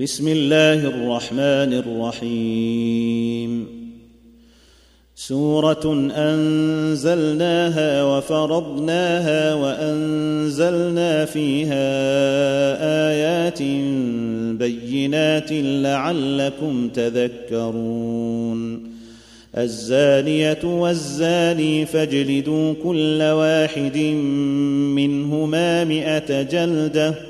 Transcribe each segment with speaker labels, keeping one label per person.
Speaker 1: بسم الله الرحمن الرحيم. سورة أنزلناها وفرضناها وأنزلنا فيها آيات بينات لعلكم تذكرون. الزانية والزاني فاجلدوا كل واحد منهما مائه جلدة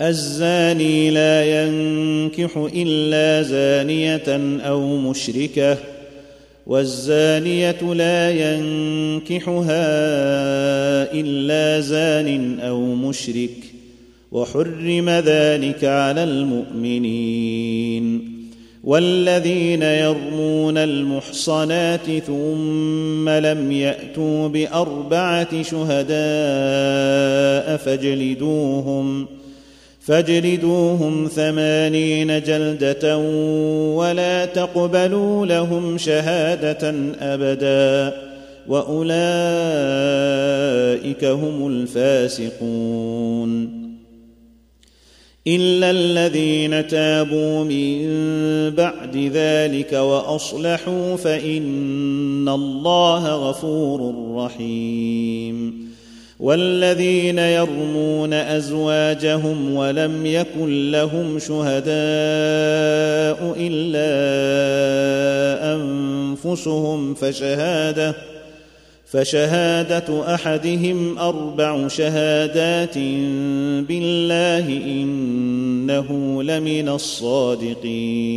Speaker 1: الزاني لا ينكح إلا زانية أو مشركة والزانية لا ينكحها إلا زان أو مشرك وحرم ذلك على المؤمنين. والذين يرمون المحصنات ثم لم يأتوا بأربعة شهداء فاجلدوهم فاجلدوهم ثمانين جلدة ولا تقبلوا لهم شهادة أبدا وأولئك هم الفاسقون. إلا الذين تابوا من بعد ذلك وأصلحوا فإن الله غفور رحيم. والذين يرمون أزواجهم ولم يكن لهم شهداء إلا أنفسهم فشهادة فشهادة أحدهم أربع شهادات بالله إنه لمن الصادقين.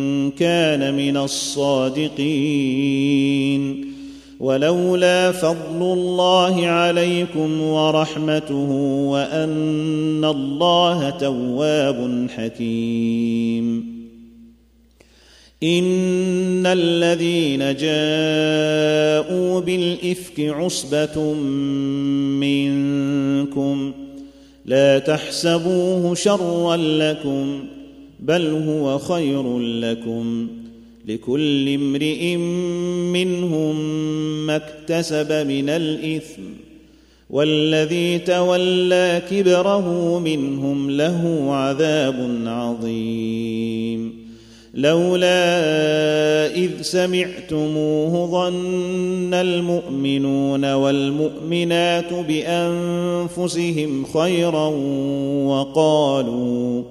Speaker 1: كان من الصادقين. ولولا فضل الله عليكم ورحمته وأن الله تواب حكيم. إن الذين جاءوا بالإفك عصبة منكم لا تحسبوه شرا لكم. بل هو خير لكم لكل امرئ منهم ما اكتسب من الإثم والذي تولى كبره منهم له عذاب عظيم لولا إذ سمعتموه ظن المؤمنون والمؤمنات بأنفسهم خيرا وقالوا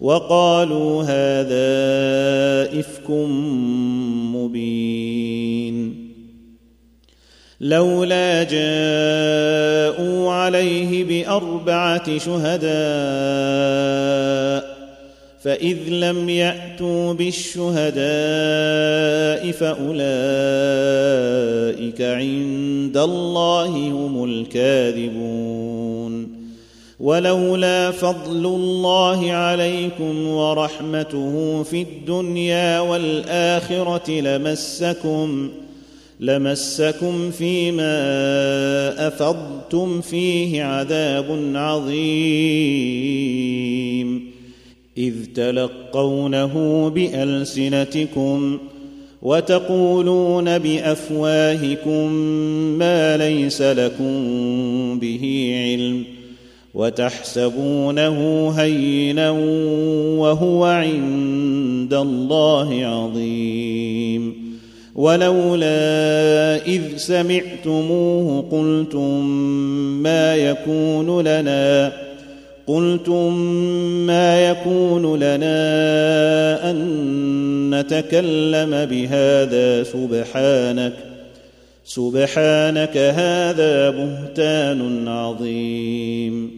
Speaker 1: وقالوا هذا افك مبين. لولا جاءوا عليه بأربعة شهداء فإذ لم يأتوا بالشهداء فأولئك عند الله هم الكاذبون. ولولا فضل الله عليكم ورحمته في الدنيا والآخرة لمسكم لمسكم فيما أفضتم فيه عذاب عظيم. إذ تلقونه بألسنتكم وتقولون بأفواهكم ما ليس لكم به علم. وتحسبونه هينا وهو عند الله عظيم. ولولا إذ سمعتموه قلتم ما يكون لنا قلتم ما يكون لنا أن نتكلم بهذا سبحانك سبحانك هذا بهتان عظيم.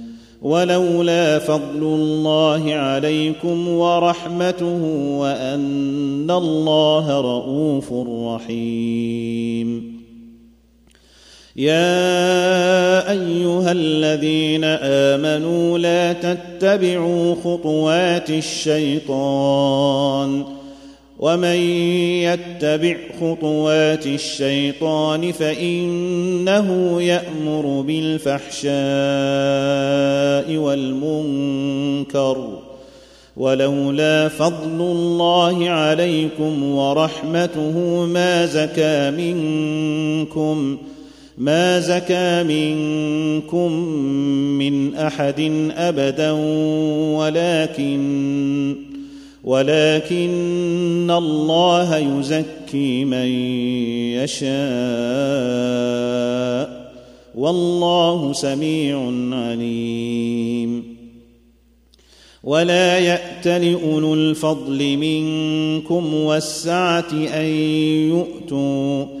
Speaker 1: ولولا فضل الله عليكم ورحمته وأن الله رءوف رحيم. يا أيها الذين آمنوا لا تتبعوا خطوات الشيطان. ومن يتبع خطوات الشيطان فإنه يأمر بالفحشاء والمنكر. ولولا فضل الله عليكم ورحمته ما زكى منكم ما زكى منكم من أحد أبدا ولكن ولكن الله يزكي من يشاء والله سميع عليم. ولا يأت لأولو الفضل منكم والسعة أن يؤتوا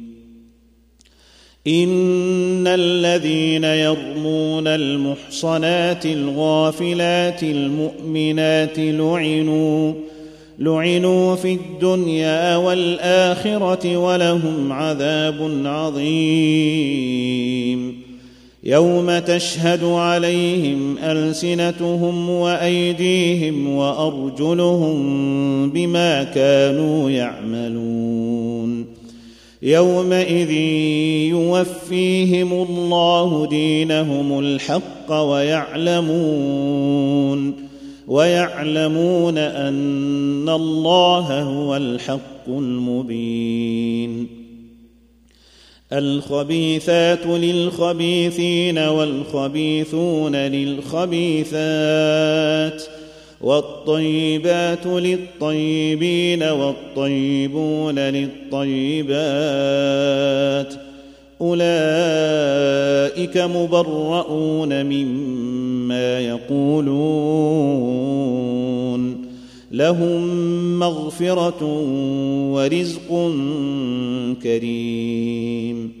Speaker 1: ان الذين يرمون المحصنات الغافلات المؤمنات لعنوا لعنوا في الدنيا والاخره ولهم عذاب عظيم. يوم تشهد عليهم السنتهم وايديهم وارجلهم بما كانوا يعملون. يومئذ يوفيهم الله دينهم الحق ويعلمون ويعلمون أن الله هو الحق المبين. الخبيثات للخبيثين والخبيثون للخبيثات والطيبات للطيبين والطيبون للطيبات أولئك مبرؤون مما يقولون لهم مغفرة ورزق كريم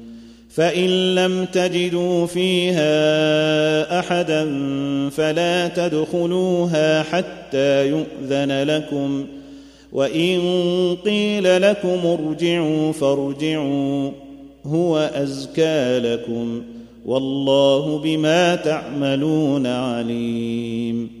Speaker 1: فإن لم تجدوا فيها أحدا فلا تدخلوها حتى يؤذن لكم. وإن قيل لكم ارجعوا فارجعوا هو أزكى لكم. والله بما تعملون عليم.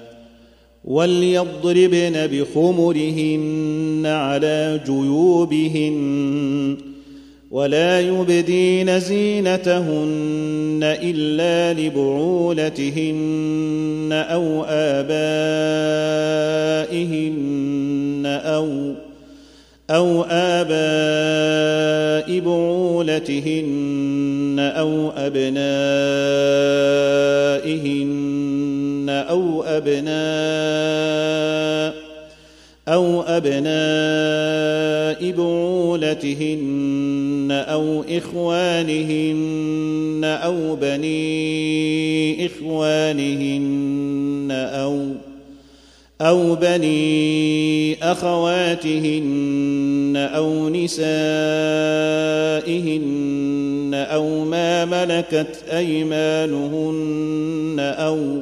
Speaker 1: وليضربن بخمرهن على جيوبهن ولا يبدين زينتهن إلا لبعولتهن أو آبائهن أو أو آباء بعولتهن أو أبنائهن أو أبناء أو أبناء بعولتهن أو إخوانهن أو بني إخوانهن أو أو بني أخواتهن أو نسائهن أو ما ملكت أيمانهن أو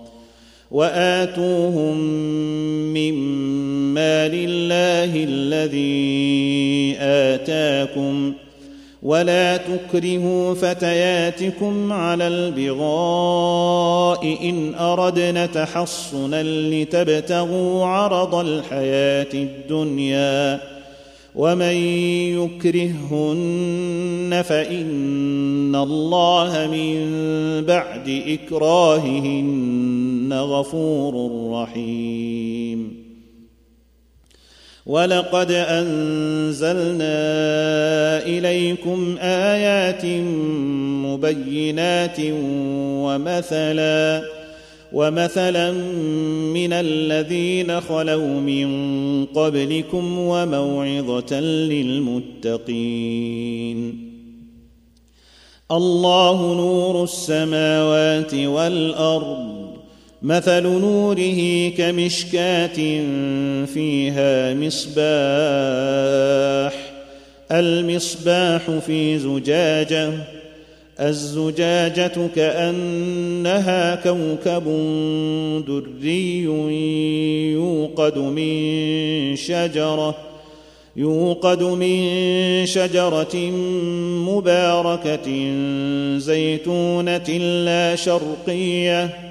Speaker 1: وآتوهم مما لله الذي آتاكم ولا تكرهوا فتياتكم على البغاء إن اردن تحصنا لتبتغوا عرض الحياة الدنيا ومن يكرههن فان الله من بعد اكراههن غفور رحيم. ولقد انزلنا اليكم ايات مبينات ومثلا ومثلا من الذين خلوا من قبلكم وموعظة للمتقين. الله نور السماوات والأرض مثل نوره كمشكاة فيها مصباح المصباح في زجاجة الزجاجة كأنها كوكب دري يوقد من شجرة يوقد من شجرة مباركة زيتونة لا شرقية.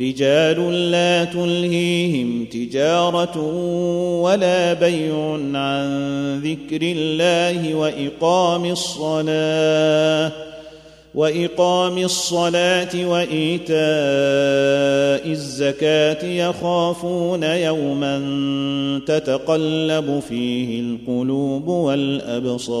Speaker 1: رجال لا تلهيهم تجارة ولا بيع عن ذكر الله وإقام الصلاة وإقام الصلاة وإيتاء الزكاة يخافون يوما تتقلب فيه القلوب والأبصار.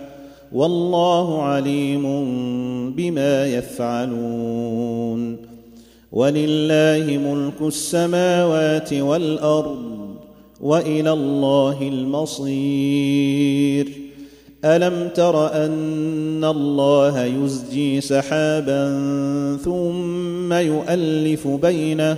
Speaker 1: والله عليم بما يفعلون. ولله ملك السماوات والأرض وإلى الله المصير. ألم تر أن الله يزجي سحابا ثم يؤلف بينه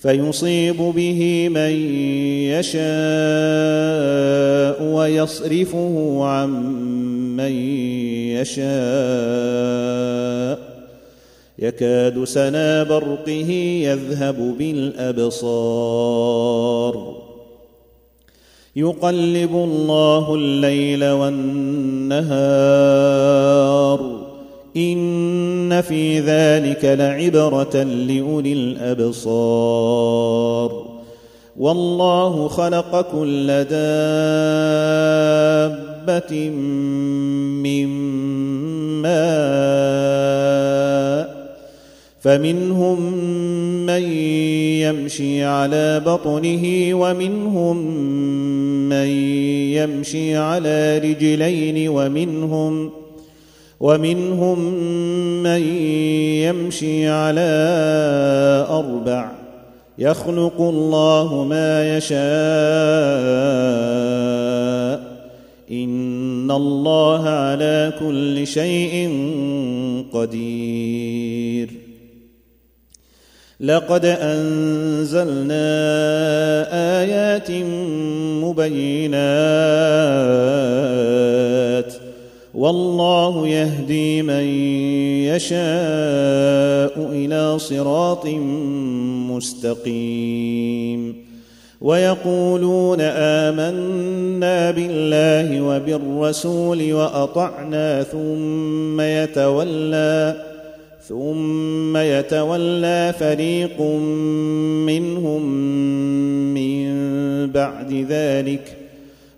Speaker 1: فيصيب به من يشاء ويصرفه عن من يشاء. يكاد سنا برقه يذهب بالأبصار. يقلب الله الليل والنهار. ان في ذلك لعبره لاولي الابصار والله خلق كل دابه من ماء فمنهم من يمشي على بطنه ومنهم من يمشي على رجلين ومنهم ومنهم من يمشي على أربع يخلق الله ما يشاء إن الله على كل شيء قدير. لقد أنزلنا آيات مبينات والله يهدي من يشاء إلى صراط مستقيم. ويقولون آمنا بالله وبالرسول وأطعنا ثم يتولى ثم يتولى فريق منهم من بعد ذلك.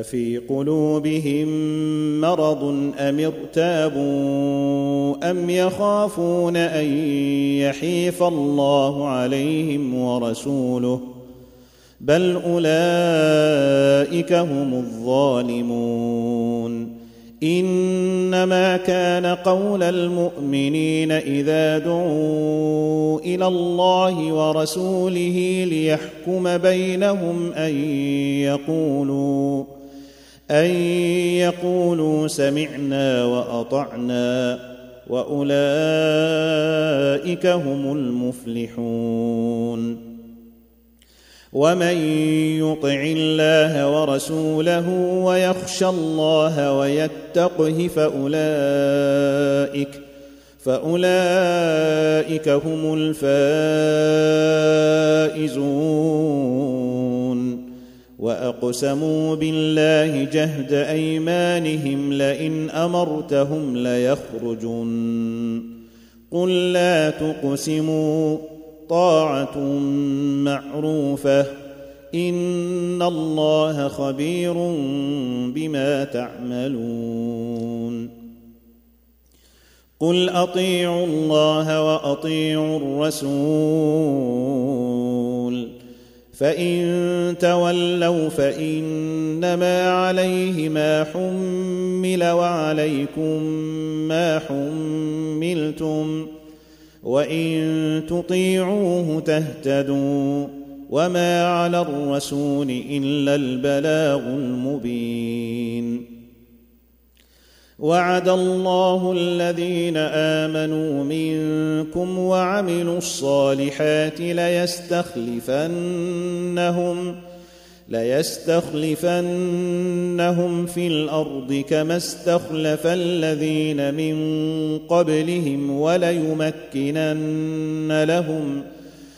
Speaker 1: أفي قلوبهم مرض أم ارتابوا أم يخافون أن يحيف الله عليهم ورسوله بل أولئك هم الظالمون إنما كان قول المؤمنين إذا دعوا إلى الله ورسوله ليحكم بينهم أن يقولوا أن يقولوا سمعنا وأطعنا وأولئك هم المفلحون. ومن يطع الله ورسوله ويخشى الله ويتقه فأولئك فأولئك هم الفائزون. وأقسموا بالله جهد أيمانهم لئن أمرتهم ليخرجن قل لا تقسموا طاعة معروفة. إن الله خبير بما تعملون. قل أطيعوا الله وأطيعوا الرسول. فان تولوا فانما عليه ما حمل وعليكم ما حملتم وان تطيعوه تهتدوا وما على الرسول الا البلاغ المبين وعد الله الذين آمنوا منكم وعملوا الصالحات ليستخلفنهم ليستخلفنهم في الأرض كما استخلف الذين من قبلهم وليمكنن لهم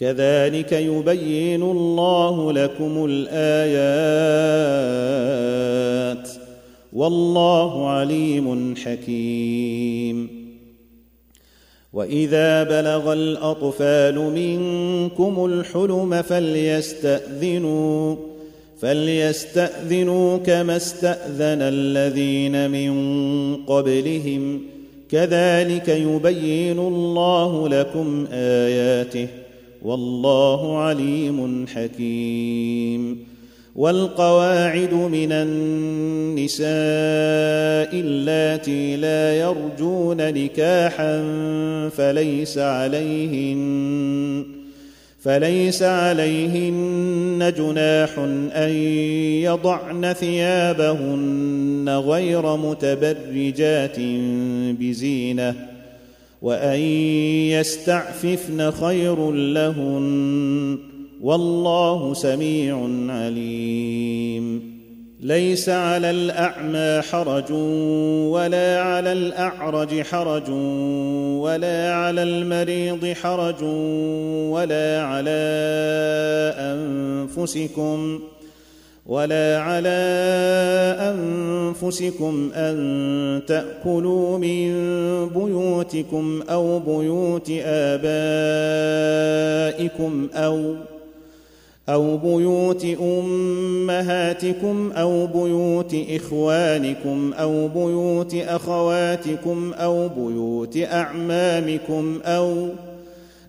Speaker 1: كذلك يبين الله لكم الآيات والله عليم حكيم. وإذا بلغ الأطفال منكم الحلم فليستأذنوا فليستأذنوا كما استأذن الذين من قبلهم. كذلك يبين الله لكم آياته. والله عليم حكيم. والقواعد من النساء اللاتي لا يرجون نكاحا فليس عليهن فليس عليهن جناح أن يضعن ثيابهن غير متبرجات بزينة. وان يستعففن خير لهن والله سميع عليم. ليس على الاعمى حرج ولا على الاعرج حرج ولا على المريض حرج ولا على انفسكم ولا على أنفسكم أن تأكلوا من بيوتكم أو بيوت آبائكم أو أو بيوت أمهاتكم أو بيوت إخوانكم أو بيوت أخواتكم أو بيوت أعمامكم أو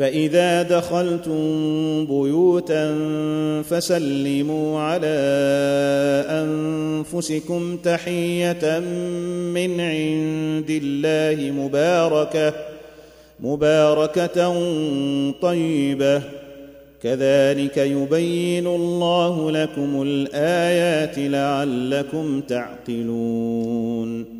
Speaker 1: فإذا دخلتم بيوتا فسلموا على أنفسكم تحية من عند الله مباركة مباركة طيبة. كذلك يبين الله لكم الآيات لعلكم تعقلون.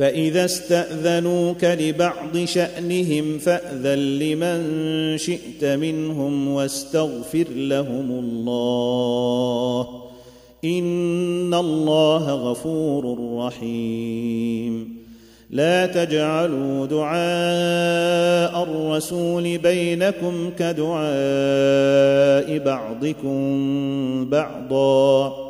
Speaker 1: فإذا استأذنوك لبعض شأنهم فأذن لمن شئت منهم واستغفر لهم الله إن الله غفور رحيم. لا تجعلوا دعاء الرسول بينكم كدعاء بعضكم بعضا.